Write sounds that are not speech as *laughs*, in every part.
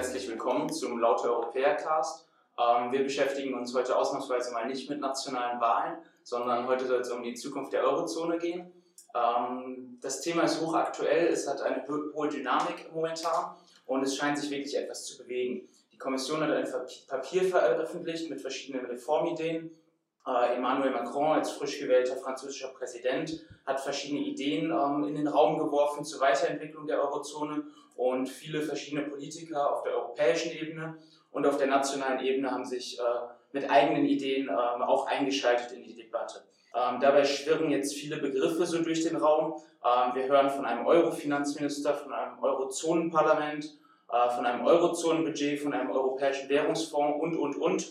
Herzlich willkommen zum Laute Europäer Cast. Ähm, wir beschäftigen uns heute ausnahmsweise mal nicht mit nationalen Wahlen, sondern heute soll es um die Zukunft der Eurozone gehen. Ähm, das Thema ist hochaktuell, es hat eine hohe Dynamik momentan und es scheint sich wirklich etwas zu bewegen. Die Kommission hat ein Papier veröffentlicht mit verschiedenen Reformideen. Äh, Emmanuel Macron als frisch gewählter französischer Präsident hat verschiedene Ideen ähm, in den Raum geworfen zur Weiterentwicklung der Eurozone und viele verschiedene Politiker auf der europäischen Ebene und auf der nationalen Ebene haben sich äh, mit eigenen Ideen ähm, auch eingeschaltet in die Debatte. Ähm, dabei schwirren jetzt viele Begriffe so durch den Raum. Ähm, wir hören von einem Euro-Finanzminister, von einem Eurozonenparlament, äh, von einem Eurozonenbudget, von einem europäischen Währungsfonds und, und, und.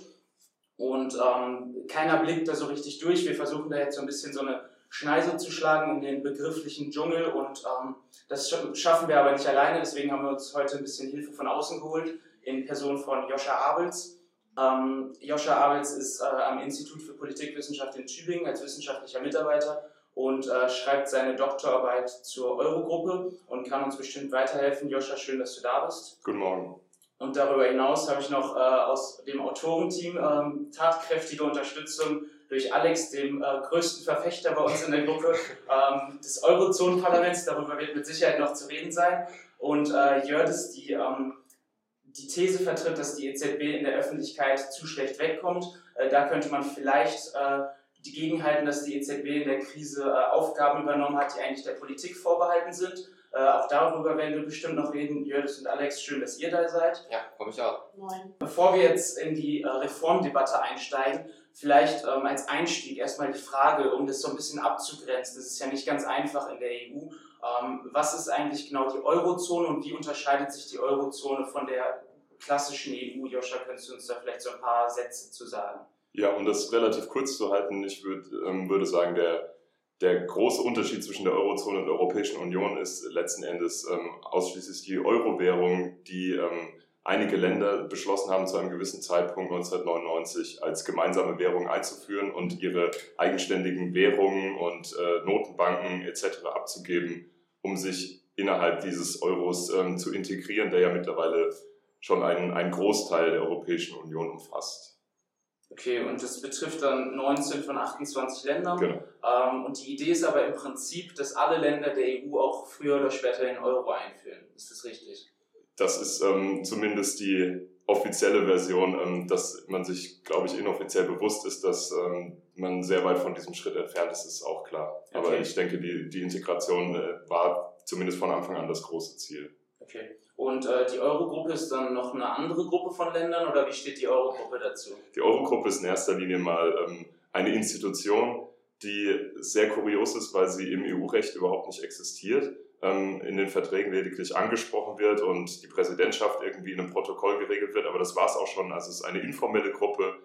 Und ähm, keiner blickt da so richtig durch. Wir versuchen da jetzt so ein bisschen so eine Schneise zu schlagen in den begrifflichen Dschungel und ähm, das schaffen wir aber nicht alleine. Deswegen haben wir uns heute ein bisschen Hilfe von außen geholt in Person von Joscha Abels. Ähm, Joscha Abels ist äh, am Institut für Politikwissenschaft in Tübingen als wissenschaftlicher Mitarbeiter und äh, schreibt seine Doktorarbeit zur Eurogruppe und kann uns bestimmt weiterhelfen. Joscha, schön, dass du da bist. Guten Morgen. Und darüber hinaus habe ich noch äh, aus dem Autorenteam ähm, tatkräftige Unterstützung durch Alex, dem äh, größten Verfechter bei uns in der Gruppe *laughs* ähm, des Eurozonenparlaments. Darüber wird mit Sicherheit noch zu reden sein. Und äh, Jördis, die ähm, die These vertritt, dass die EZB in der Öffentlichkeit zu schlecht wegkommt. Äh, da könnte man vielleicht äh, die gegenhalten, dass die EZB in der Krise äh, Aufgaben übernommen hat, die eigentlich der Politik vorbehalten sind. Auch darüber werden wir bestimmt noch reden. Jördis und Alex, schön, dass ihr da seid. Ja, komme ich auch. Moin. Bevor wir jetzt in die Reformdebatte einsteigen, vielleicht ähm, als Einstieg erstmal die Frage, um das so ein bisschen abzugrenzen. Das ist ja nicht ganz einfach in der EU ähm, was ist eigentlich genau die Eurozone und wie unterscheidet sich die Eurozone von der klassischen EU? Joscha, könntest du uns da vielleicht so ein paar Sätze zu sagen? Ja, um das relativ kurz zu halten, ich würd, ähm, würde sagen, der, der große Unterschied zwischen der Eurozone und der Europäischen Union ist letzten Endes ähm, ausschließlich die Euro-Währung, die ähm, einige Länder beschlossen haben, zu einem gewissen Zeitpunkt 1999 als gemeinsame Währung einzuführen und ihre eigenständigen Währungen und äh, Notenbanken etc. abzugeben, um sich innerhalb dieses Euros ähm, zu integrieren, der ja mittlerweile schon einen, einen Großteil der Europäischen Union umfasst. Okay, und das betrifft dann 19 von 28 Ländern. Genau. Ähm, und die Idee ist aber im Prinzip, dass alle Länder der EU auch früher oder später den Euro einführen. Ist das richtig? Das ist ähm, zumindest die offizielle Version, ähm, dass man sich, glaube ich, inoffiziell bewusst ist, dass ähm, man sehr weit von diesem Schritt entfernt ist, ist auch klar. Okay. Aber ich denke, die, die Integration äh, war zumindest von Anfang an das große Ziel. Okay. Und äh, die Eurogruppe ist dann noch eine andere Gruppe von Ländern oder wie steht die Eurogruppe dazu? Die Eurogruppe ist in erster Linie mal ähm, eine Institution, die sehr kurios ist, weil sie im EU-Recht überhaupt nicht existiert ähm, in den Verträgen lediglich angesprochen wird und die Präsidentschaft irgendwie in einem Protokoll geregelt wird, aber das war es auch schon. Also es ist eine informelle Gruppe,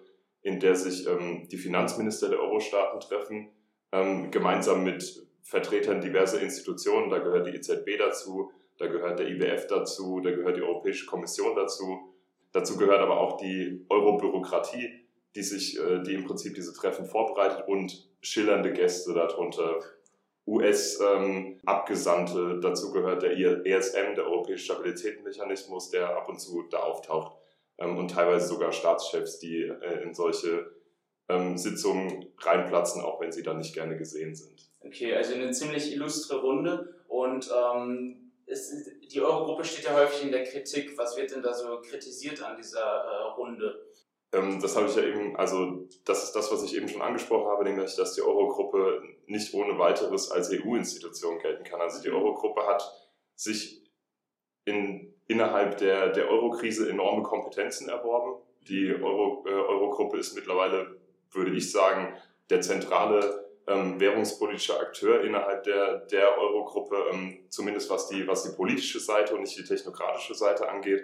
in der sich ähm, die Finanzminister der Euro-Staaten treffen, ähm, gemeinsam mit Vertretern diverser Institutionen. Da gehört die EZB dazu, da gehört der IWF dazu, da gehört die Europäische Kommission dazu. Dazu gehört aber auch die Eurobürokratie, die sich, äh, die im Prinzip diese Treffen vorbereitet und schillernde Gäste darunter US-Abgesandte. Ähm, Dazu gehört der ESM, der Europäische Stabilitätsmechanismus, der ab und zu da auftaucht. Ähm, und teilweise sogar Staatschefs, die äh, in solche ähm, Sitzungen reinplatzen, auch wenn sie da nicht gerne gesehen sind. Okay, also eine ziemlich illustre Runde. Und ähm, ist, die Eurogruppe steht ja häufig in der Kritik. Was wird denn da so kritisiert an dieser äh, Runde? Ähm, das habe ich ja eben, also das ist das, was ich eben schon angesprochen habe, nämlich, dass die Eurogruppe nicht ohne weiteres als EU-Institution gelten kann. Also die mhm. Eurogruppe hat sich in, innerhalb der, der Euro-Krise enorme Kompetenzen erworben. Die Euro, äh, Eurogruppe ist mittlerweile, würde ich sagen, der zentrale ähm, währungspolitische Akteur innerhalb der, der Eurogruppe, ähm, zumindest was die, was die politische Seite und nicht die technokratische Seite angeht,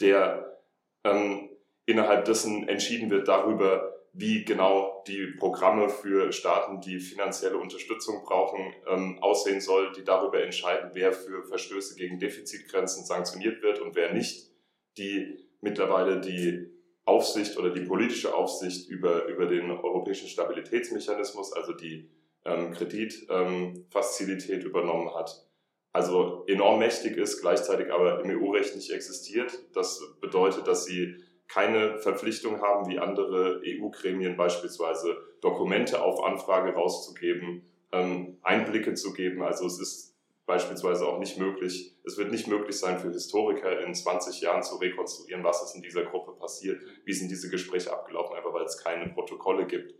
der ähm, innerhalb dessen entschieden wird darüber, wie genau die Programme für Staaten, die finanzielle Unterstützung brauchen, ähm, aussehen soll, die darüber entscheiden, wer für Verstöße gegen Defizitgrenzen sanktioniert wird und wer nicht, die mittlerweile die Aufsicht oder die politische Aufsicht über, über den europäischen Stabilitätsmechanismus, also die ähm, Kreditfazilität ähm, übernommen hat. also enorm mächtig ist, gleichzeitig aber im EU-Recht nicht existiert. Das bedeutet, dass sie keine Verpflichtung haben, wie andere EU-Gremien beispielsweise Dokumente auf Anfrage rauszugeben, ähm, Einblicke zu geben. Also es ist beispielsweise auch nicht möglich, es wird nicht möglich sein für Historiker in 20 Jahren zu rekonstruieren, was ist in dieser Gruppe passiert, wie sind diese Gespräche abgelaufen, einfach weil es keine Protokolle gibt.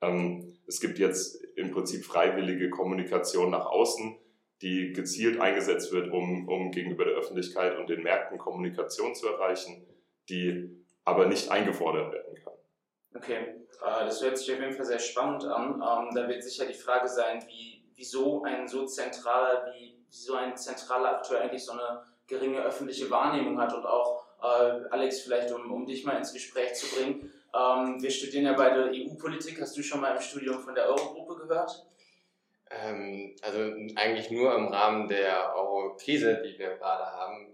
Ähm, es gibt jetzt im Prinzip freiwillige Kommunikation nach außen, die gezielt eingesetzt wird, um, um gegenüber der Öffentlichkeit und den Märkten Kommunikation zu erreichen, die aber nicht eingefordert werden kann. Okay, äh, das hört sich auf jeden Fall sehr spannend an. Ähm, da wird sicher die Frage sein, wie, wieso ein so zentraler, wie, wieso ein zentraler Akteur eigentlich so eine geringe öffentliche Wahrnehmung hat und auch äh, Alex, vielleicht um, um dich mal ins Gespräch zu bringen. Ähm, wir studieren ja beide EU-Politik. Hast du schon mal im Studium von der Eurogruppe gehört? Ähm, also eigentlich nur im Rahmen der Euro-Krise, die wir gerade haben,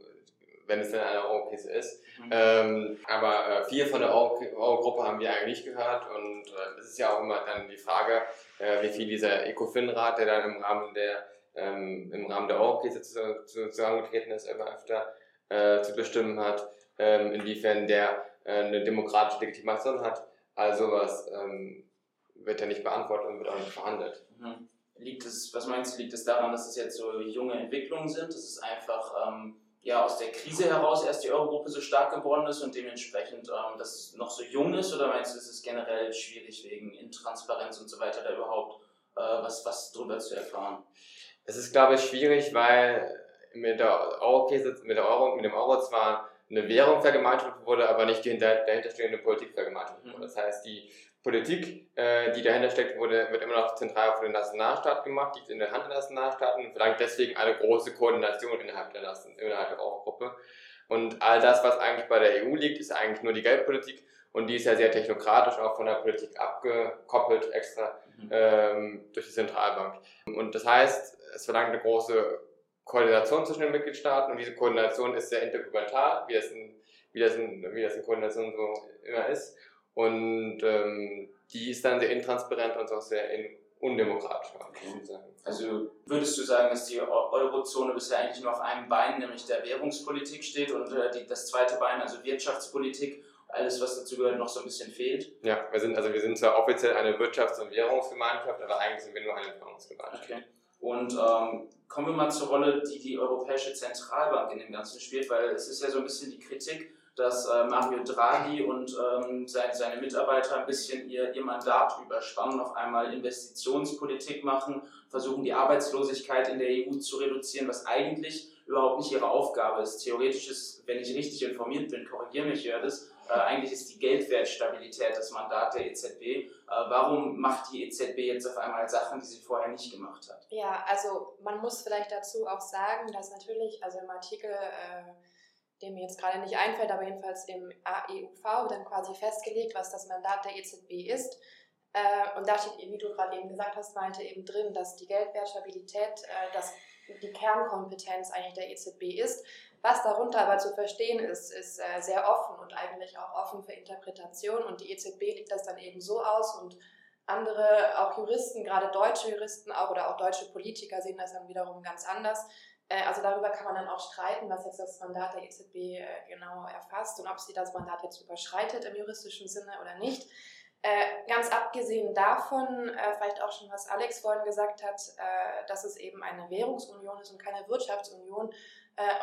wenn es denn eine Euro-Krise ist. Mhm. Ähm, aber äh, viel von der Euro-Gruppe haben wir eigentlich nicht gehört und äh, es ist ja auch immer dann die Frage, äh, wie viel dieser Ecofin-Rat, der dann im Rahmen der ähm, im Rahmen der Euro-Krise zusammengetreten ist, immer öfter äh, zu bestimmen hat, ähm, inwiefern der äh, eine demokratische Legitimation hat. Also was ähm, wird ja nicht beantwortet und wird auch nicht verhandelt. Mhm. Liegt es, was meinst du, liegt es daran, dass es jetzt so junge Entwicklungen sind? Dass es einfach ähm, ja, aus der Krise heraus erst die Eurogruppe so stark geworden ist und dementsprechend ähm, dass es noch so jung ist? Oder meinst du, es ist generell schwierig wegen Intransparenz und so weiter da überhaupt äh, was, was drüber zu erfahren? Es ist, glaube ich, schwierig, weil mit der Euro-Krise, mit, der Euro, mit dem Euro zwar eine Währung vergemeinschaftet wurde, aber nicht die dahinterstehende Politik vergemeinschaftet wurde. Mhm. Das heißt, die Politik, äh, die dahinter steckt, wurde, wird immer noch zentral von den Nationalstaaten gemacht, liegt in der Hand der Nationalstaaten und verlangt deswegen eine große Koordination innerhalb der, Nationen, innerhalb der Eurogruppe. Und all das, was eigentlich bei der EU liegt, ist eigentlich nur die Geldpolitik und die ist ja sehr technokratisch auch von der Politik abgekoppelt extra mhm. ähm, durch die Zentralbank. Und das heißt, es verlangt eine große Koordination zwischen den Mitgliedstaaten und diese Koordination ist sehr intergouvernemental, wie das in, wie das in, wie das in Koordination so immer ist. Und ähm, die ist dann sehr intransparent und auch sehr in, undemokratisch, okay. Also würdest du sagen, dass die Eurozone bisher eigentlich nur auf einem Bein, nämlich der Währungspolitik steht und äh, die, das zweite Bein, also Wirtschaftspolitik, alles was dazu gehört, noch so ein bisschen fehlt? Ja, wir sind also wir sind zwar offiziell eine Wirtschafts- und Währungsgemeinschaft, aber eigentlich sind wir nur eine Währungsgemeinschaft. Okay. Und ähm, kommen wir mal zur Rolle, die die Europäische Zentralbank in dem Ganzen spielt, weil es ist ja so ein bisschen die Kritik, dass äh, Mario Draghi und ähm, seine, seine Mitarbeiter ein bisschen ihr, ihr Mandat überspannen, auf einmal Investitionspolitik machen, versuchen die Arbeitslosigkeit in der EU zu reduzieren, was eigentlich überhaupt nicht ihre Aufgabe ist. Theoretisch ist, wenn ich richtig informiert bin, korrigiere mich ja das, äh, eigentlich ist die Geldwertstabilität das Mandat der EZB. Äh, warum macht die EZB jetzt auf einmal Sachen, die sie vorher nicht gemacht hat? Ja, also man muss vielleicht dazu auch sagen, dass natürlich, also im Artikel äh, dem mir jetzt gerade nicht einfällt, aber jedenfalls im AEUV dann quasi festgelegt, was das Mandat der EZB ist. Äh, und da steht, wie du gerade eben gesagt hast, meinte eben drin, dass die Geldwertstabilität äh, das, die Kernkompetenz eigentlich der EZB ist. Was darunter aber zu verstehen ist, ist äh, sehr offen und eigentlich auch offen für Interpretation. Und die EZB legt das dann eben so aus und andere, auch Juristen, gerade deutsche Juristen auch oder auch deutsche Politiker sehen das dann wiederum ganz anders also darüber kann man dann auch streiten, was jetzt das Mandat der EZB äh, genau erfasst und ob sie das Mandat jetzt überschreitet im juristischen Sinne oder nicht. Äh, ganz abgesehen davon, vielleicht auch schon, was Alex vorhin gesagt hat, dass es eben eine Währungsunion ist und keine Wirtschaftsunion, äh,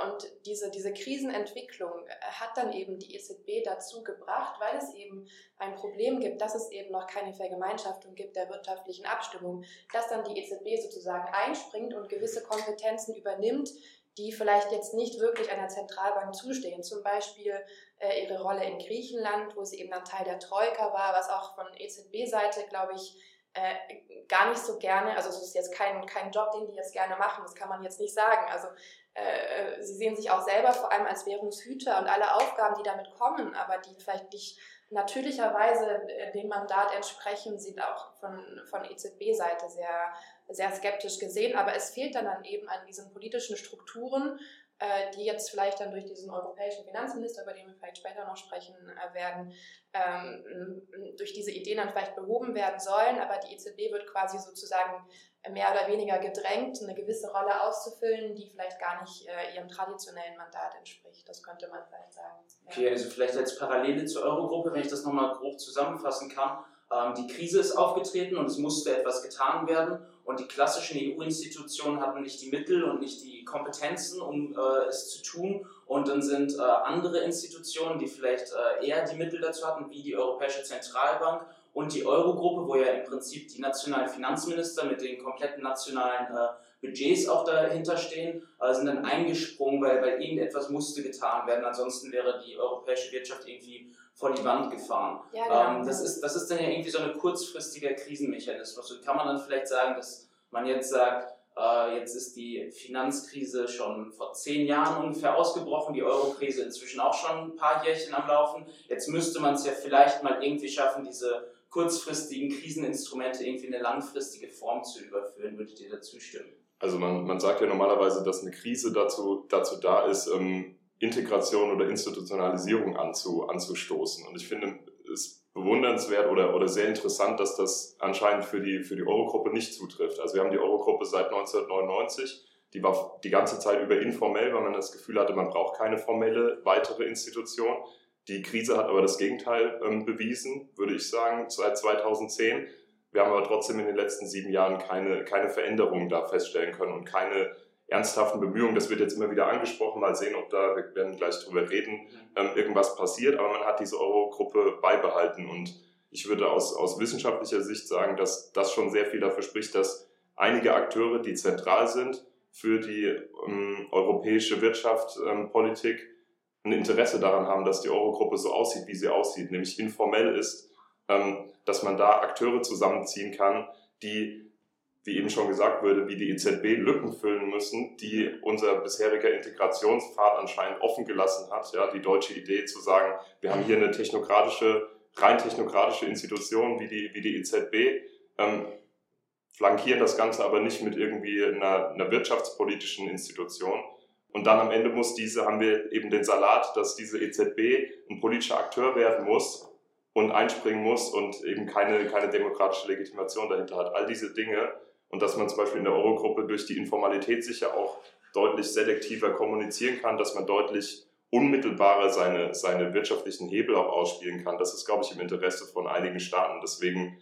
und diese, diese Krisenentwicklung äh, hat dann eben die EZB dazu gebracht, weil es eben ein Problem gibt, dass es eben noch keine Vergemeinschaftung gibt der wirtschaftlichen Abstimmung, dass dann die EZB sozusagen einspringt und gewisse Kompetenzen übernimmt, die vielleicht jetzt nicht wirklich einer Zentralbank zustehen. Zum Beispiel äh, ihre Rolle in Griechenland, wo sie eben dann Teil der Troika war, was auch von EZB-Seite, glaube ich, äh, gar nicht so gerne, also es ist jetzt kein, kein Job, den die jetzt gerne machen, das kann man jetzt nicht sagen. Also äh, sie sehen sich auch selber vor allem als Währungshüter und alle Aufgaben, die damit kommen, aber die vielleicht nicht natürlicherweise äh, dem Mandat entsprechen, sind auch von, von EZB-Seite sehr, sehr skeptisch gesehen. Aber es fehlt dann, dann eben an diesen politischen Strukturen, äh, die jetzt vielleicht dann durch diesen europäischen Finanzminister, über den wir vielleicht später noch sprechen äh, werden, ähm, durch diese Ideen dann vielleicht behoben werden sollen. Aber die EZB wird quasi sozusagen mehr oder weniger gedrängt, eine gewisse Rolle auszufüllen, die vielleicht gar nicht äh, ihrem traditionellen Mandat entspricht. Das könnte man vielleicht sagen. Okay, also vielleicht als Parallele zur Eurogruppe, wenn ich das nochmal grob zusammenfassen kann. Ähm, die Krise ist aufgetreten und es musste etwas getan werden. Und die klassischen EU-Institutionen hatten nicht die Mittel und nicht die Kompetenzen, um äh, es zu tun. Und dann sind äh, andere Institutionen, die vielleicht äh, eher die Mittel dazu hatten, wie die Europäische Zentralbank und die Eurogruppe, wo ja im Prinzip die nationalen Finanzminister mit den kompletten nationalen äh, Budgets auch dahinter stehen, äh, sind dann eingesprungen, weil, weil irgendetwas musste getan werden. Ansonsten wäre die europäische Wirtschaft irgendwie vor die Wand gefahren. Ja, genau. ähm, das, ist, das ist dann ja irgendwie so ein kurzfristiger Krisenmechanismus. Und kann man dann vielleicht sagen, dass man jetzt sagt, äh, jetzt ist die Finanzkrise schon vor zehn Jahren ungefähr ausgebrochen, die Eurokrise inzwischen auch schon ein paar Jährchen am Laufen. Jetzt müsste man es ja vielleicht mal irgendwie schaffen, diese kurzfristigen Kriseninstrumente irgendwie in eine langfristige Form zu überführen. Würdet ihr dazu stimmen? Also man, man sagt ja normalerweise, dass eine Krise dazu, dazu da ist, ähm, Integration oder Institutionalisierung anzu, anzustoßen. Und ich finde es bewundernswert oder, oder sehr interessant, dass das anscheinend für die, für die Eurogruppe nicht zutrifft. Also wir haben die Eurogruppe seit 1999, die war die ganze Zeit über informell, weil man das Gefühl hatte, man braucht keine formelle weitere Institution. Die Krise hat aber das Gegenteil ähm, bewiesen, würde ich sagen, seit 2010. Wir haben aber trotzdem in den letzten sieben Jahren keine, keine Veränderungen da feststellen können und keine ernsthaften Bemühungen, das wird jetzt immer wieder angesprochen, mal sehen, ob da, wir werden gleich drüber reden, ähm, irgendwas passiert, aber man hat diese Euro-Gruppe beibehalten. Und ich würde aus, aus wissenschaftlicher Sicht sagen, dass das schon sehr viel dafür spricht, dass einige Akteure, die zentral sind für die ähm, europäische Wirtschaft, ähm, Politik, ein Interesse daran haben, dass die Eurogruppe so aussieht, wie sie aussieht, nämlich informell ist, dass man da Akteure zusammenziehen kann, die, wie eben schon gesagt wurde, wie die EZB Lücken füllen müssen, die unser bisheriger Integrationspfad anscheinend offen gelassen hat. Ja, die deutsche Idee zu sagen, wir haben hier eine technokratische, rein technokratische Institution wie die, wie die EZB, ähm, flankieren das Ganze aber nicht mit irgendwie einer, einer wirtschaftspolitischen Institution, und dann am Ende muss diese, haben wir eben den Salat, dass diese EZB ein politischer Akteur werden muss und einspringen muss und eben keine, keine demokratische Legitimation dahinter hat. All diese Dinge und dass man zum Beispiel in der Eurogruppe durch die Informalität sicher auch deutlich selektiver kommunizieren kann, dass man deutlich unmittelbarer seine, seine wirtschaftlichen Hebel auch ausspielen kann. Das ist, glaube ich, im Interesse von einigen Staaten. Deswegen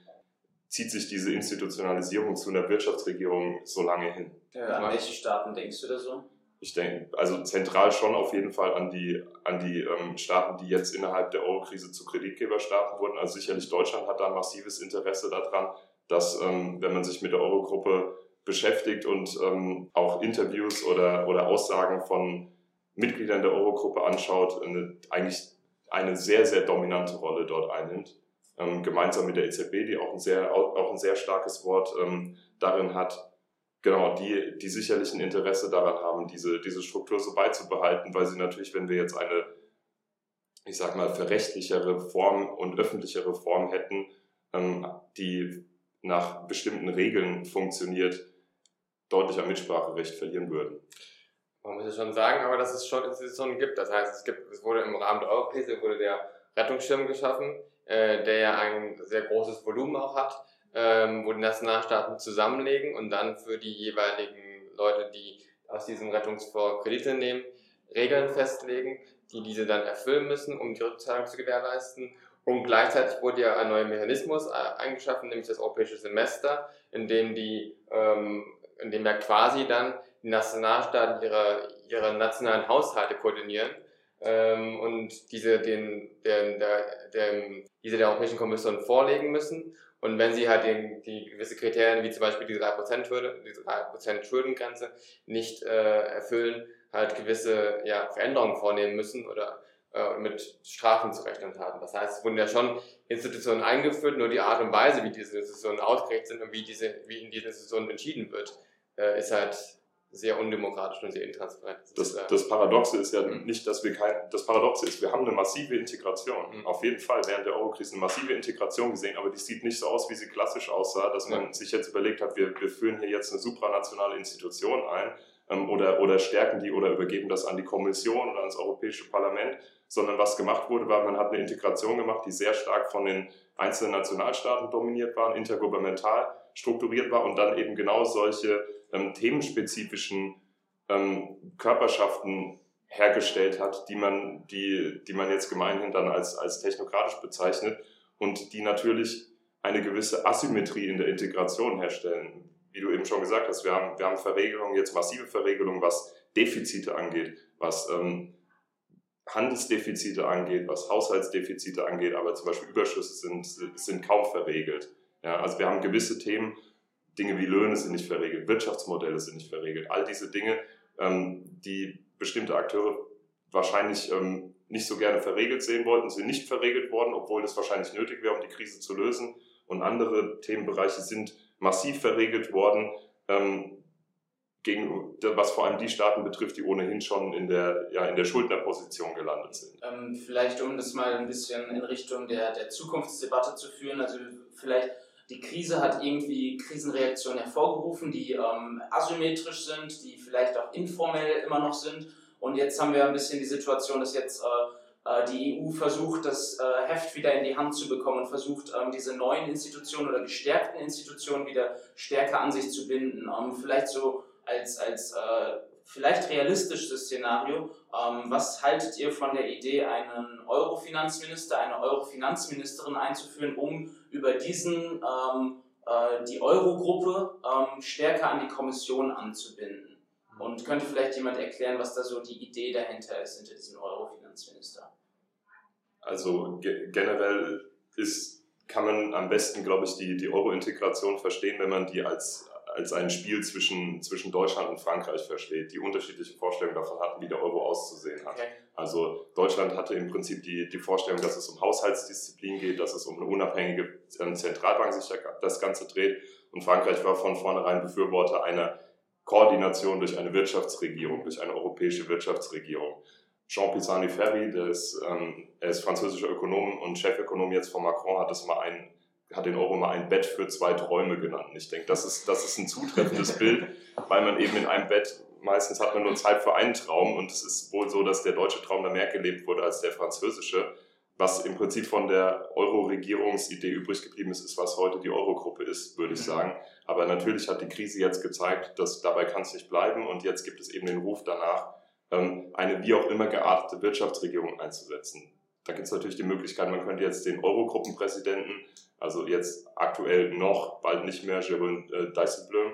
zieht sich diese Institutionalisierung zu einer Wirtschaftsregierung so lange hin. Ja, an welche Staaten denkst du da so? Ich denke, also zentral schon auf jeden Fall an die, an die ähm, Staaten, die jetzt innerhalb der Euro-Krise zu Kreditgeberstaaten wurden. Also sicherlich Deutschland hat da ein massives Interesse daran, dass, ähm, wenn man sich mit der Euro-Gruppe beschäftigt und ähm, auch Interviews oder, oder Aussagen von Mitgliedern der Euro-Gruppe anschaut, eine, eigentlich eine sehr, sehr dominante Rolle dort einnimmt. Ähm, gemeinsam mit der EZB, die auch ein sehr, auch ein sehr starkes Wort ähm, darin hat, genau, die, die sicherlich ein Interesse daran haben, diese, diese Struktur so beizubehalten, weil sie natürlich, wenn wir jetzt eine, ich sag mal, verrechtlichere Form und öffentlichere Form hätten, ähm, die nach bestimmten Regeln funktioniert, deutlich am Mitspracherecht verlieren würden. Man muss ja schon sagen, aber dass es schon Institutionen gibt. Das heißt, es, gibt, es wurde im Rahmen der Eurokrise wurde der Rettungsschirm geschaffen, äh, der ja ein sehr großes Volumen auch hat ähm, wo die Nationalstaaten zusammenlegen und dann für die jeweiligen Leute, die aus diesem Rettungsfonds Kredite nehmen, Regeln festlegen, die diese dann erfüllen müssen, um die Rückzahlung zu gewährleisten. Und gleichzeitig wurde ja ein neuer Mechanismus äh, eingeschaffen, nämlich das europäische Semester, in dem die, ähm, in dem ja quasi dann die Nationalstaaten ihre, ihre nationalen Haushalte koordinieren ähm, und diese den, der, der, der, diese der Europäischen Kommission vorlegen müssen und wenn sie halt den, die gewisse Kriterien, wie zum Beispiel die 3%-Hürde, diese 3% Schuldengrenze nicht äh, erfüllen, halt gewisse ja, Veränderungen vornehmen müssen oder äh, mit Strafen zu rechnen haben. Das heißt, es wurden ja schon Institutionen eingeführt, nur die Art und Weise, wie diese Institutionen ausgerichtet sind und wie, diese, wie in diesen Institutionen entschieden wird, äh, ist halt sehr undemokratisch und sehr intransparent. Das, das, das Paradoxe ist ja mhm. nicht, dass wir kein, das Paradoxe ist, wir haben eine massive Integration. Mhm. Auf jeden Fall während der Eurokrise eine massive Integration gesehen, aber die sieht nicht so aus, wie sie klassisch aussah, dass man ja. sich jetzt überlegt hat, wir, wir führen hier jetzt eine supranationale Institution ein, ähm, oder, oder stärken die oder übergeben das an die Kommission oder ans Europäische Parlament, sondern was gemacht wurde, war, man hat eine Integration gemacht, die sehr stark von den einzelnen Nationalstaaten dominiert waren, intergouvernemental strukturiert war und dann eben genau solche ähm, themenspezifischen ähm, Körperschaften hergestellt hat, die man, die, die man jetzt gemeinhin dann als, als technokratisch bezeichnet und die natürlich eine gewisse Asymmetrie in der Integration herstellen. Wie du eben schon gesagt hast, wir haben, wir haben Verregelungen, jetzt massive Verregelungen, was Defizite angeht, was ähm, Handelsdefizite angeht, was Haushaltsdefizite angeht, aber zum Beispiel Überschüsse sind, sind kaum verregelt. Ja, also wir haben gewisse Themen, Dinge wie Löhne sind nicht verregelt, Wirtschaftsmodelle sind nicht verregelt. All diese Dinge, ähm, die bestimmte Akteure wahrscheinlich ähm, nicht so gerne verregelt sehen wollten, sind nicht verregelt worden, obwohl das wahrscheinlich nötig wäre, um die Krise zu lösen. Und andere Themenbereiche sind massiv verregelt worden, ähm, gegen, was vor allem die Staaten betrifft, die ohnehin schon in der, ja, in der Schuldnerposition gelandet sind. Ähm, vielleicht, um das mal ein bisschen in Richtung der, der Zukunftsdebatte zu führen, also vielleicht die Krise hat irgendwie Krisenreaktionen hervorgerufen, die ähm, asymmetrisch sind, die vielleicht auch informell immer noch sind. Und jetzt haben wir ein bisschen die Situation, dass jetzt äh, äh die EU versucht, das äh, Heft wieder in die Hand zu bekommen und versucht, ähm, diese neuen Institutionen oder gestärkten Institutionen wieder stärker an sich zu binden. Ähm, vielleicht so als, als äh, vielleicht realistischstes Szenario. Ähm, was haltet ihr von der Idee, einen Euro-Finanzminister, eine Euro-Finanzministerin einzuführen, um über diesen ähm, äh, die Euro-Gruppe ähm, stärker an die Kommission anzubinden? Und könnte vielleicht jemand erklären, was da so die Idee dahinter ist, hinter diesem Euro-Finanzminister? Also ge generell ist, kann man am besten, glaube ich, die, die Euro-Integration verstehen, wenn man die als als ein Spiel zwischen, zwischen Deutschland und Frankreich versteht, die unterschiedliche Vorstellungen davon hatten, wie der Euro auszusehen hat. Okay. Also Deutschland hatte im Prinzip die, die Vorstellung, dass es um Haushaltsdisziplin geht, dass es um eine unabhängige ähm, Zentralbank sich das Ganze dreht. Und Frankreich war von vornherein Befürworter einer Koordination durch eine Wirtschaftsregierung, durch eine europäische Wirtschaftsregierung. Jean Pisani-Ferry, ähm, er ist französischer Ökonom und Chefökonom jetzt von Macron, hat es mal ein hat den Euro mal ein Bett für zwei Träume genannt. Ich denke, das ist, das ist ein zutreffendes *laughs* Bild, weil man eben in einem Bett, meistens hat man nur Zeit für einen Traum und es ist wohl so, dass der deutsche Traum da mehr gelebt wurde als der französische. Was im Prinzip von der Euro-Regierungsidee übrig geblieben ist, ist, was heute die Eurogruppe ist, würde ich mhm. sagen. Aber natürlich hat die Krise jetzt gezeigt, dass dabei kann es nicht bleiben und jetzt gibt es eben den Ruf danach, ähm, eine wie auch immer geartete Wirtschaftsregierung einzusetzen. Da gibt es natürlich die Möglichkeit, man könnte jetzt den Eurogruppenpräsidenten also jetzt aktuell noch, bald nicht mehr Jérôme äh, Dijsselbloem,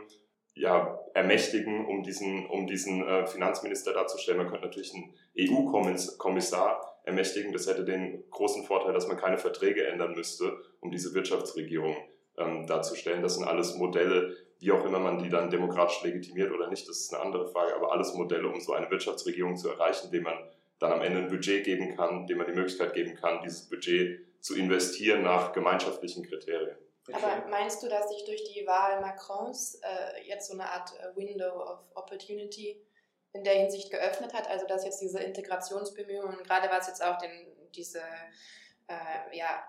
ja, ermächtigen, um diesen, um diesen äh, Finanzminister darzustellen. Man könnte natürlich einen EU-Kommissar ermächtigen. Das hätte den großen Vorteil, dass man keine Verträge ändern müsste, um diese Wirtschaftsregierung ähm, darzustellen. Das sind alles Modelle, wie auch immer man die dann demokratisch legitimiert oder nicht, das ist eine andere Frage, aber alles Modelle, um so eine Wirtschaftsregierung zu erreichen, dem man dann am Ende ein Budget geben kann, dem man die Möglichkeit geben kann, dieses Budget zu investieren nach gemeinschaftlichen Kriterien. Aber meinst du, dass sich durch die Wahl Macrons äh, jetzt so eine Art äh, Window of Opportunity in der Hinsicht geöffnet hat? Also dass jetzt diese Integrationsbemühungen, gerade was jetzt auch den, diese äh, ja,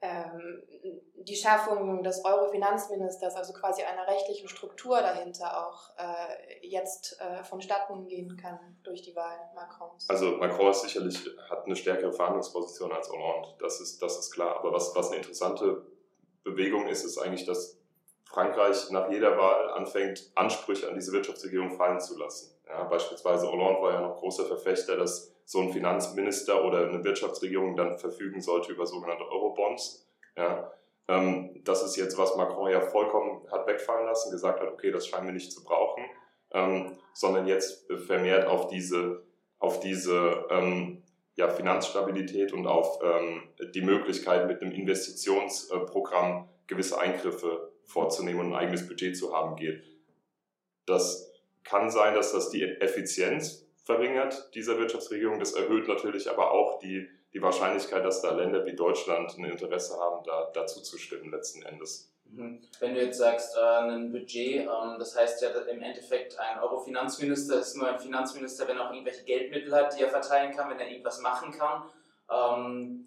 die Schaffung des Euro-Finanzministers, also quasi einer rechtlichen Struktur dahinter auch äh, jetzt äh, vonstatten gehen kann durch die Wahl Macrons. Also Macron ist sicherlich hat eine stärkere Verhandlungsposition als Hollande, das ist, das ist klar. Aber was, was eine interessante Bewegung ist, ist eigentlich, dass Frankreich nach jeder Wahl anfängt, Ansprüche an diese Wirtschaftsregierung fallen zu lassen. Ja, beispielsweise Hollande war ja noch großer Verfechter, dass so ein Finanzminister oder eine Wirtschaftsregierung dann verfügen sollte über sogenannte Eurobonds. Ja, ähm, das ist jetzt, was Macron ja vollkommen hat wegfallen lassen, gesagt hat, okay, das scheinen wir nicht zu brauchen, ähm, sondern jetzt vermehrt auf diese, auf diese ähm, ja, Finanzstabilität und auf ähm, die Möglichkeit, mit einem Investitionsprogramm gewisse Eingriffe vorzunehmen und ein eigenes Budget zu haben geht. Das kann sein, dass das die Effizienz verringert, dieser Wirtschaftsregierung. Das erhöht natürlich aber auch die, die Wahrscheinlichkeit, dass da Länder wie Deutschland ein Interesse haben, da, dazu zu stimmen letzten Endes. Mhm. Wenn du jetzt sagst, äh, ein Budget, ähm, das heißt ja im Endeffekt, ein Euro-Finanzminister ist nur ein Finanzminister, wenn er auch irgendwelche Geldmittel hat, die er verteilen kann, wenn er irgendwas machen kann. Ähm,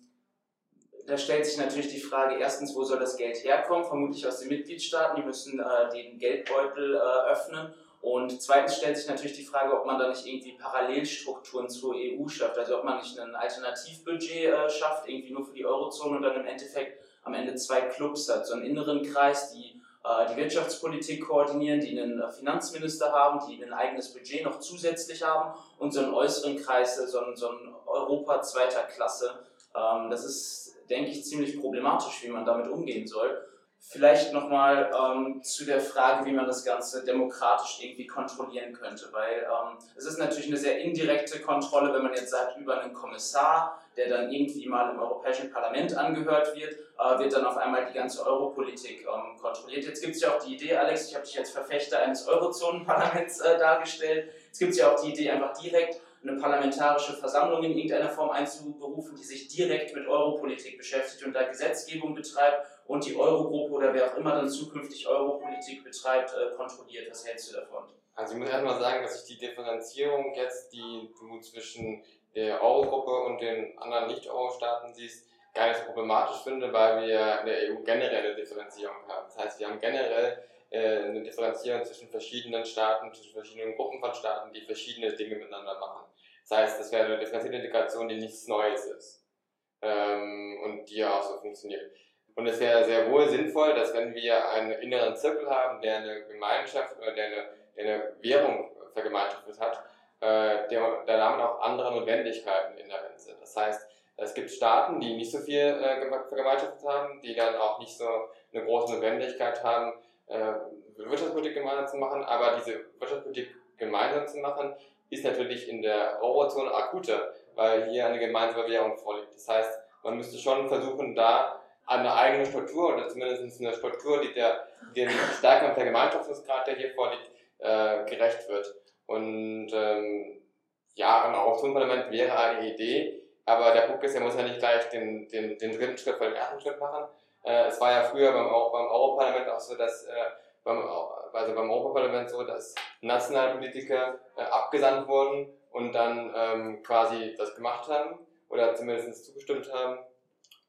da stellt sich natürlich die Frage, erstens, wo soll das Geld herkommen? Vermutlich aus den Mitgliedstaaten, die müssen äh, den Geldbeutel äh, öffnen. Und zweitens stellt sich natürlich die Frage, ob man da nicht irgendwie Parallelstrukturen zur EU schafft. Also ob man nicht ein Alternativbudget äh, schafft, irgendwie nur für die Eurozone und dann im Endeffekt am Ende zwei Clubs hat. So einen inneren Kreis, die äh, die Wirtschaftspolitik koordinieren, die einen äh, Finanzminister haben, die ein eigenes Budget noch zusätzlich haben und so einen äußeren Kreis, so ein, so ein Europa zweiter Klasse. Ähm, das ist, denke ich, ziemlich problematisch, wie man damit umgehen soll. Vielleicht nochmal ähm, zu der Frage, wie man das Ganze demokratisch irgendwie kontrollieren könnte, weil ähm, es ist natürlich eine sehr indirekte Kontrolle, wenn man jetzt sagt, über einen Kommissar, der dann irgendwie mal im Europäischen Parlament angehört wird, äh, wird dann auf einmal die ganze Europolitik ähm, kontrolliert. Jetzt gibt es ja auch die Idee, Alex, ich habe dich als Verfechter eines Eurozonenparlaments äh, dargestellt, es gibt ja auch die Idee, einfach direkt eine parlamentarische Versammlung in irgendeiner Form einzuberufen, die sich direkt mit Europolitik beschäftigt und da Gesetzgebung betreibt und die Eurogruppe oder wer auch immer dann zukünftig Europolitik betreibt, äh, kontrolliert. Was hältst du davon? Also ich muss erstmal sagen, dass ich die Differenzierung jetzt, die du zwischen der Eurogruppe und den anderen Nicht-Euro-Staaten siehst, gar nicht so problematisch finde, weil wir in der EU generell eine Differenzierung haben. Das heißt, wir haben generell äh, eine Differenzierung zwischen verschiedenen Staaten, zwischen verschiedenen Gruppen von Staaten, die verschiedene Dinge miteinander machen. Das heißt, das wäre eine differenzierte Integration, die nichts Neues ist ähm, und die ja auch so funktioniert. Und es wäre sehr wohl sinnvoll, dass wenn wir einen inneren Zirkel haben, der eine Gemeinschaft oder der eine, der eine Währung vergemeinschaftet hat, äh, der, der damit auch andere Notwendigkeiten inhärent sind. Das heißt, es gibt Staaten, die nicht so viel äh, vergemeinschaftet haben, die dann auch nicht so eine große Notwendigkeit haben, äh, Wirtschaftspolitik gemeinsam zu machen, aber diese Wirtschaftspolitik gemeinsam zu machen, ist natürlich in der Eurozone akuter, weil hier eine gemeinsame Währung vorliegt. Das heißt, man müsste schon versuchen, da eine eigene Struktur oder zumindest eine Struktur, die der, dem stärkeren Vergemeinschaftungsgrad, der hier vorliegt, äh, gerecht wird. Und ähm, ja, ein Eurozonenparlament wäre eine Idee, aber der Punkt ist, er muss ja nicht gleich den, den, den dritten Schritt vor dem ersten Schritt machen. Äh, es war ja früher beim, auch beim Europaparlament auch so, dass äh, beim, also beim Europaparlament so, dass nationale Politiker äh, abgesandt wurden und dann ähm, quasi das gemacht haben oder zumindest zugestimmt haben.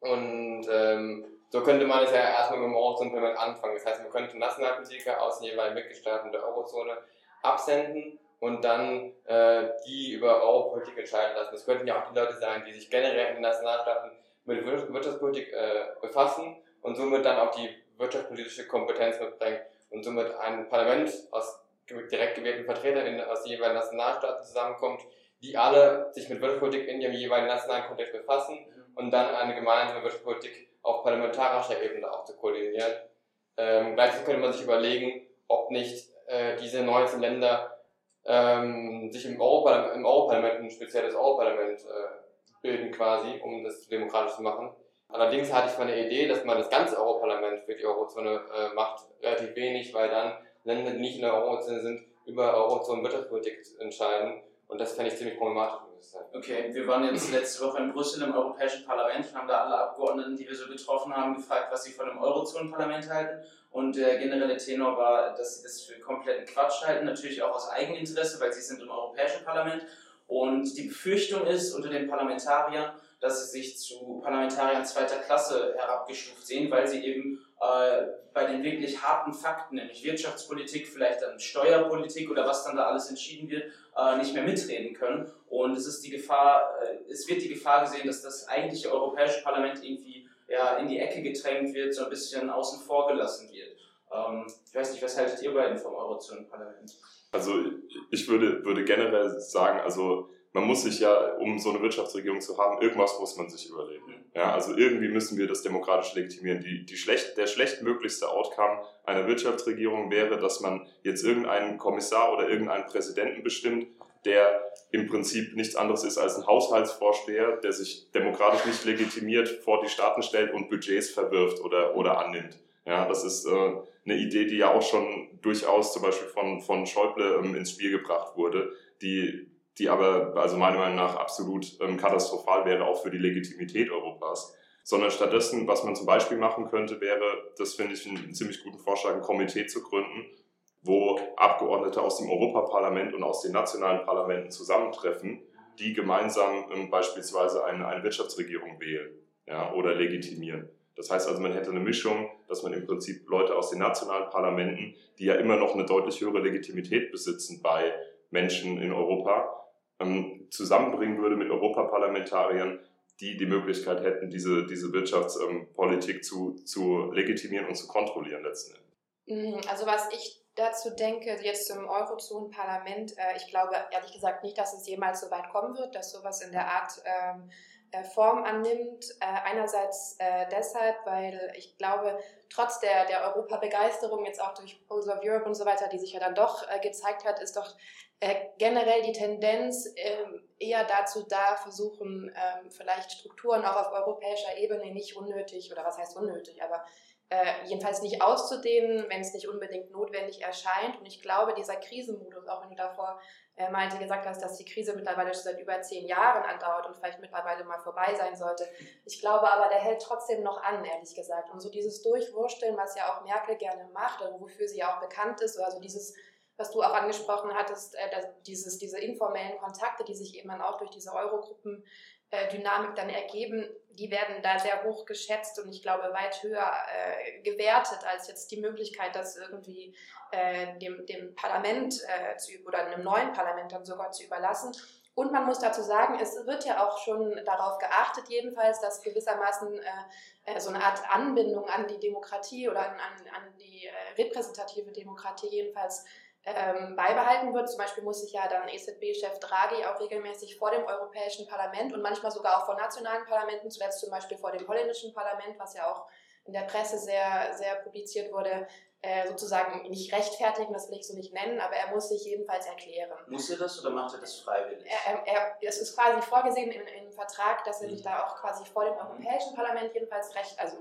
Und ähm, so könnte man es ja erstmal mit dem Eurozonenparlament anfangen. Das heißt, man könnte Nationalpolitiker aus den jeweiligen Mitgliedstaaten der Eurozone absenden und dann äh, die über Europolitik entscheiden lassen. Das könnten ja auch die Leute sein, die sich generell in den Nationalstaaten mit Wirtschaftspolitik äh, befassen und somit dann auch die wirtschaftspolitische Kompetenz mitbringen und somit ein Parlament aus direkt gewählten Vertretern aus den jeweiligen Nationalstaaten zusammenkommt, die alle sich mit Wirtschaftspolitik in ihrem jeweiligen nationalen Kontext befassen und dann eine gemeinsame Wirtschaftspolitik auf parlamentarischer Ebene auch zu koordinieren. Ähm, gleichzeitig könnte man sich überlegen, ob nicht äh, diese 19 Länder ähm, sich im Europaparlament, im Europaparlament ein spezielles Europaparlament äh, bilden quasi, um das demokratisch zu machen. Allerdings hatte ich mal eine Idee, dass man das ganze Europaparlament für die Eurozone äh, macht, relativ wenig, weil dann Länder, die nicht in der Eurozone sind, über Eurozonen-Wirtschaftspolitik entscheiden. Und das fände ich ziemlich problematisch. Okay, wir waren jetzt letzte Woche in Brüssel im Europäischen Parlament und haben da alle Abgeordneten, die wir so getroffen haben, gefragt, was sie von dem Eurozonenparlament halten. Und der generelle Tenor war, dass sie das für kompletten Quatsch halten, natürlich auch aus Eigeninteresse, weil sie sind im Europäischen Parlament. Und die Befürchtung ist unter den Parlamentariern, dass sie sich zu Parlamentariern zweiter Klasse herabgestuft sehen, weil sie eben äh, bei den wirklich harten Fakten, nämlich Wirtschaftspolitik, vielleicht dann Steuerpolitik oder was dann da alles entschieden wird, äh, nicht mehr mitreden können. Und es ist die Gefahr, äh, es wird die Gefahr gesehen, dass das eigentliche Europäische Parlament irgendwie ja, in die Ecke gedrängt wird, so ein bisschen außen vor gelassen wird. Ähm, ich weiß nicht, was haltet ihr beiden vom Eurozonenparlament? Also ich würde, würde generell sagen, also man muss sich ja, um so eine Wirtschaftsregierung zu haben, irgendwas muss man sich überlegen. Ja, also irgendwie müssen wir das demokratisch legitimieren. Die, die schlecht, der schlechtmöglichste Outcome einer Wirtschaftsregierung wäre, dass man jetzt irgendeinen Kommissar oder irgendeinen Präsidenten bestimmt, der im Prinzip nichts anderes ist als ein Haushaltsvorsteher, der sich demokratisch nicht legitimiert vor die Staaten stellt und Budgets verwirft oder, oder annimmt. Ja, das ist äh, eine Idee, die ja auch schon durchaus zum Beispiel von, von Schäuble ähm, ins Spiel gebracht wurde, die die aber also meiner Meinung nach absolut ähm, katastrophal wäre, auch für die Legitimität Europas. Sondern stattdessen, was man zum Beispiel machen könnte, wäre, das finde ich einen ziemlich guten Vorschlag, ein Komitee zu gründen, wo Abgeordnete aus dem Europaparlament und aus den nationalen Parlamenten zusammentreffen, die gemeinsam ähm, beispielsweise eine, eine Wirtschaftsregierung wählen ja, oder legitimieren. Das heißt also, man hätte eine Mischung, dass man im Prinzip Leute aus den nationalen Parlamenten, die ja immer noch eine deutlich höhere Legitimität besitzen bei Menschen in Europa, ähm, zusammenbringen würde mit Europaparlamentariern, die die Möglichkeit hätten, diese, diese Wirtschaftspolitik zu, zu legitimieren und zu kontrollieren letzten Endes. Mhm, also was ich dazu denke, jetzt im Eurozonen-Parlament, äh, ich glaube ehrlich gesagt nicht, dass es jemals so weit kommen wird, dass sowas in der Art ähm, äh, Form annimmt. Äh, einerseits äh, deshalb, weil ich glaube, trotz der, der Europa-Begeisterung, jetzt auch durch Pulse of Europe und so weiter, die sich ja dann doch gezeigt hat, ist doch äh, generell die Tendenz ähm, eher dazu da, versuchen, ähm, vielleicht Strukturen auch auf europäischer Ebene nicht unnötig, oder was heißt unnötig, aber äh, jedenfalls nicht auszudehnen, wenn es nicht unbedingt notwendig erscheint. Und ich glaube, dieser Krisenmodus, auch wenn du davor äh, meinte, gesagt hast, dass die Krise mittlerweile schon seit über zehn Jahren andauert und vielleicht mittlerweile mal vorbei sein sollte. Ich glaube aber, der hält trotzdem noch an, ehrlich gesagt. Und so dieses Durchwursteln, was ja auch Merkel gerne macht, oder wofür sie ja auch bekannt ist, also dieses was du auch angesprochen hattest, äh, dieses, diese informellen Kontakte, die sich eben dann auch durch diese Eurogruppen äh, Dynamik dann ergeben, die werden da sehr hoch geschätzt und ich glaube weit höher äh, gewertet als jetzt die Möglichkeit, das irgendwie äh, dem, dem Parlament äh, zu, oder einem neuen Parlament dann sogar zu überlassen. Und man muss dazu sagen, es wird ja auch schon darauf geachtet, jedenfalls, dass gewissermaßen äh, äh, so eine Art Anbindung an die Demokratie oder an, an, an die repräsentative Demokratie jedenfalls ähm, beibehalten wird. Zum Beispiel muss sich ja dann EZB-Chef Draghi auch regelmäßig vor dem Europäischen Parlament und manchmal sogar auch vor nationalen Parlamenten, zuletzt zum Beispiel vor dem holländischen Parlament, was ja auch in der Presse sehr, sehr publiziert wurde, äh, sozusagen nicht rechtfertigen, das will ich so nicht nennen, aber er muss sich jedenfalls erklären. Muss er das oder macht er das freiwillig? Er, er, es ist quasi vorgesehen im, im Vertrag, dass er sich mhm. da auch quasi vor dem Europäischen Parlament jedenfalls recht, also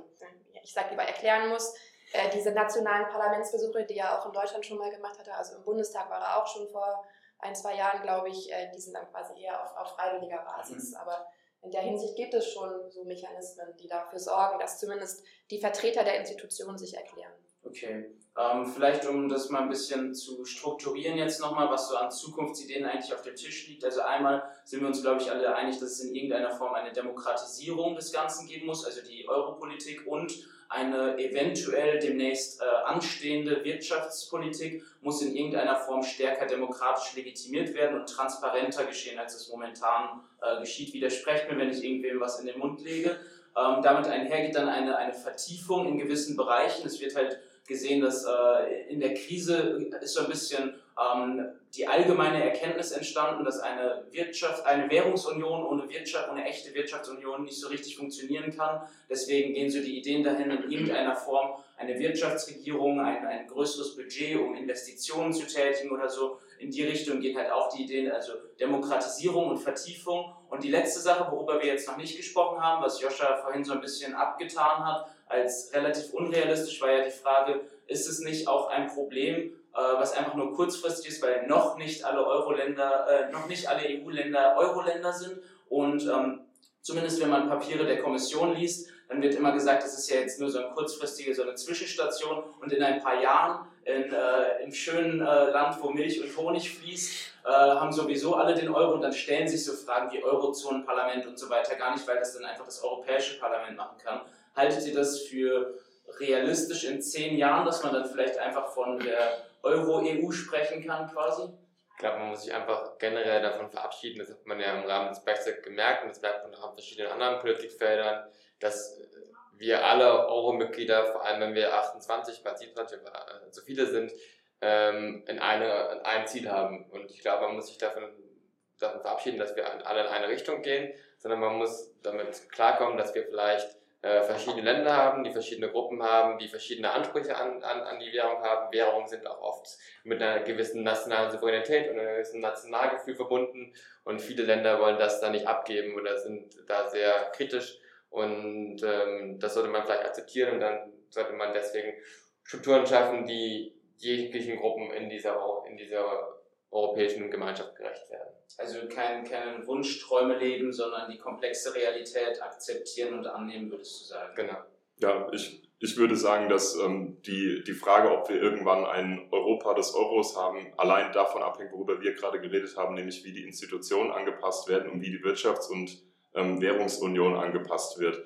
ich sage lieber erklären muss, äh, diese nationalen Parlamentsbesuche, die er auch in Deutschland schon mal gemacht hatte, also im Bundestag war er auch schon vor ein, zwei Jahren, glaube ich, äh, die sind dann quasi eher auf, auf freiwilliger Basis. Mhm. Aber in der Hinsicht gibt es schon so Mechanismen, die dafür sorgen, dass zumindest die Vertreter der Institutionen sich erklären. Okay. Ähm, vielleicht um das mal ein bisschen zu strukturieren jetzt nochmal, was so an Zukunftsideen eigentlich auf dem Tisch liegt. Also einmal sind wir uns, glaube ich, alle einig, dass es in irgendeiner Form eine Demokratisierung des Ganzen geben muss, also die Europolitik und eine eventuell demnächst äh, anstehende Wirtschaftspolitik muss in irgendeiner Form stärker demokratisch legitimiert werden und transparenter geschehen, als es momentan äh, geschieht. Widersprecht mir, wenn ich irgendwem was in den Mund lege. Ähm, damit einhergeht dann eine, eine Vertiefung in gewissen Bereichen. Es wird halt gesehen, dass äh, in der Krise ist so ein bisschen ähm, die allgemeine Erkenntnis entstanden, dass eine Wirtschaft, eine Währungsunion ohne Wirtschaft, ohne echte Wirtschaftsunion nicht so richtig funktionieren kann. Deswegen gehen so die Ideen dahin, in irgendeiner Form eine Wirtschaftsregierung, ein, ein größeres Budget, um Investitionen zu tätigen oder so. In die Richtung gehen halt auch die Ideen, also Demokratisierung und Vertiefung. Und die letzte Sache, worüber wir jetzt noch nicht gesprochen haben, was Joscha vorhin so ein bisschen abgetan hat, als relativ unrealistisch, war ja die Frage, ist es nicht auch ein Problem, was einfach nur kurzfristig ist, weil noch nicht alle Euro-Länder, äh, noch nicht alle EU-Länder Euro-Länder sind. Und ähm, zumindest wenn man Papiere der Kommission liest, dann wird immer gesagt, das ist ja jetzt nur so eine kurzfristige, so eine Zwischenstation. Und in ein paar Jahren in, äh, im schönen äh, Land, wo Milch und Honig fließt, äh, haben sowieso alle den Euro. Und dann stellen sich so Fragen wie Eurozonenparlament und so weiter gar nicht, weil das dann einfach das Europäische Parlament machen kann. Haltet ihr das für realistisch in zehn Jahren, dass man dann vielleicht einfach von der Euro-EU sprechen kann quasi? Ich glaube, man muss sich einfach generell davon verabschieden, das hat man ja im Rahmen des Brexit gemerkt und das merkt man auch an verschiedenen anderen Politikfeldern, dass wir alle Euro-Mitglieder, vor allem wenn wir 28, bei 27 so viele sind, ähm, in, eine, in ein Ziel haben. Und ich glaube, man muss sich davon, davon verabschieden, dass wir alle in eine Richtung gehen, sondern man muss damit klarkommen, dass wir vielleicht äh, verschiedene Länder haben, die verschiedene Gruppen haben, die verschiedene Ansprüche an, an, an die Währung haben. Währungen sind auch oft mit einer gewissen nationalen Souveränität und einem gewissen Nationalgefühl verbunden und viele Länder wollen das da nicht abgeben oder sind da sehr kritisch und ähm, das sollte man vielleicht akzeptieren und dann sollte man deswegen Strukturen schaffen, die jeglichen Gruppen in dieser, in dieser europäischen Gemeinschaft gerecht werden. Also kein, keinen Wunschträume leben, sondern die komplexe Realität akzeptieren und annehmen, würdest du sagen. Genau. Ja, ich, ich würde sagen, dass ähm, die, die Frage, ob wir irgendwann ein Europa des Euros haben, allein davon abhängt, worüber wir gerade geredet haben, nämlich wie die Institutionen angepasst werden und wie die Wirtschafts- und ähm, Währungsunion angepasst wird.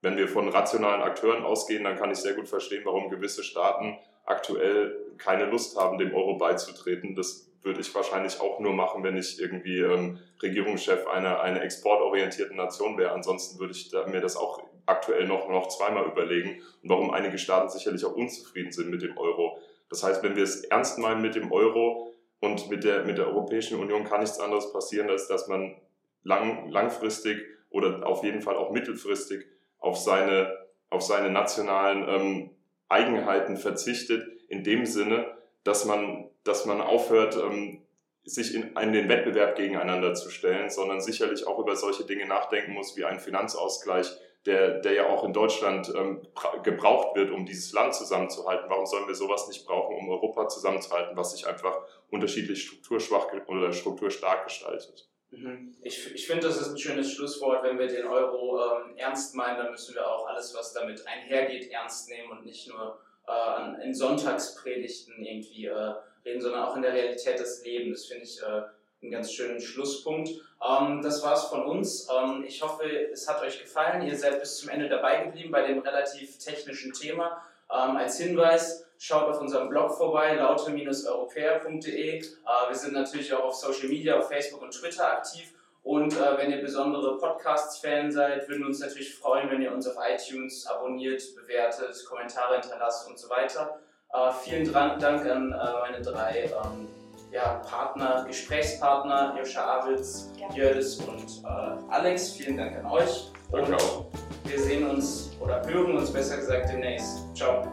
wenn wir von rationalen Akteuren ausgehen, dann kann ich sehr gut verstehen, warum gewisse Staaten aktuell keine Lust haben, dem Euro beizutreten. Das würde ich wahrscheinlich auch nur machen, wenn ich irgendwie ähm, Regierungschef einer, einer exportorientierten Nation wäre. Ansonsten würde ich da, mir das auch aktuell noch, noch zweimal überlegen und warum einige Staaten sicherlich auch unzufrieden sind mit dem Euro. Das heißt, wenn wir es ernst meinen mit dem Euro und mit der, mit der Europäischen Union, kann nichts anderes passieren, als dass man lang, langfristig oder auf jeden Fall auch mittelfristig auf seine, auf seine nationalen ähm, Eigenheiten verzichtet, in dem Sinne, dass man, dass man aufhört, ähm, sich in, in den Wettbewerb gegeneinander zu stellen, sondern sicherlich auch über solche Dinge nachdenken muss, wie ein Finanzausgleich, der, der ja auch in Deutschland ähm, gebraucht wird, um dieses Land zusammenzuhalten. Warum sollen wir sowas nicht brauchen, um Europa zusammenzuhalten, was sich einfach unterschiedlich strukturschwach oder strukturstark gestaltet? Mhm. Ich, ich finde, das ist ein schönes Schlusswort. Wenn wir den Euro ähm, ernst meinen, dann müssen wir auch alles, was damit einhergeht, ernst nehmen und nicht nur äh, in Sonntagspredigten irgendwie äh, reden, sondern auch in der Realität des Lebens. Das finde ich äh, einen ganz schönen Schlusspunkt. Ähm, das war's von uns. Ähm, ich hoffe, es hat euch gefallen. Ihr seid bis zum Ende dabei geblieben bei dem relativ technischen Thema. Ähm, als Hinweis, Schaut auf unserem Blog vorbei, laute-europäer.de. Äh, wir sind natürlich auch auf Social Media, auf Facebook und Twitter aktiv. Und äh, wenn ihr besondere Podcasts-Fan seid, würden wir uns natürlich freuen, wenn ihr uns auf iTunes abonniert, bewertet, Kommentare hinterlasst und so weiter. Äh, vielen Dank an äh, meine drei ähm, ja, Partner, Gesprächspartner, Joscha Abitz, Jördis und äh, Alex. Vielen Dank an euch. Danke auch. Wir sehen uns oder hören uns besser gesagt demnächst. Ciao.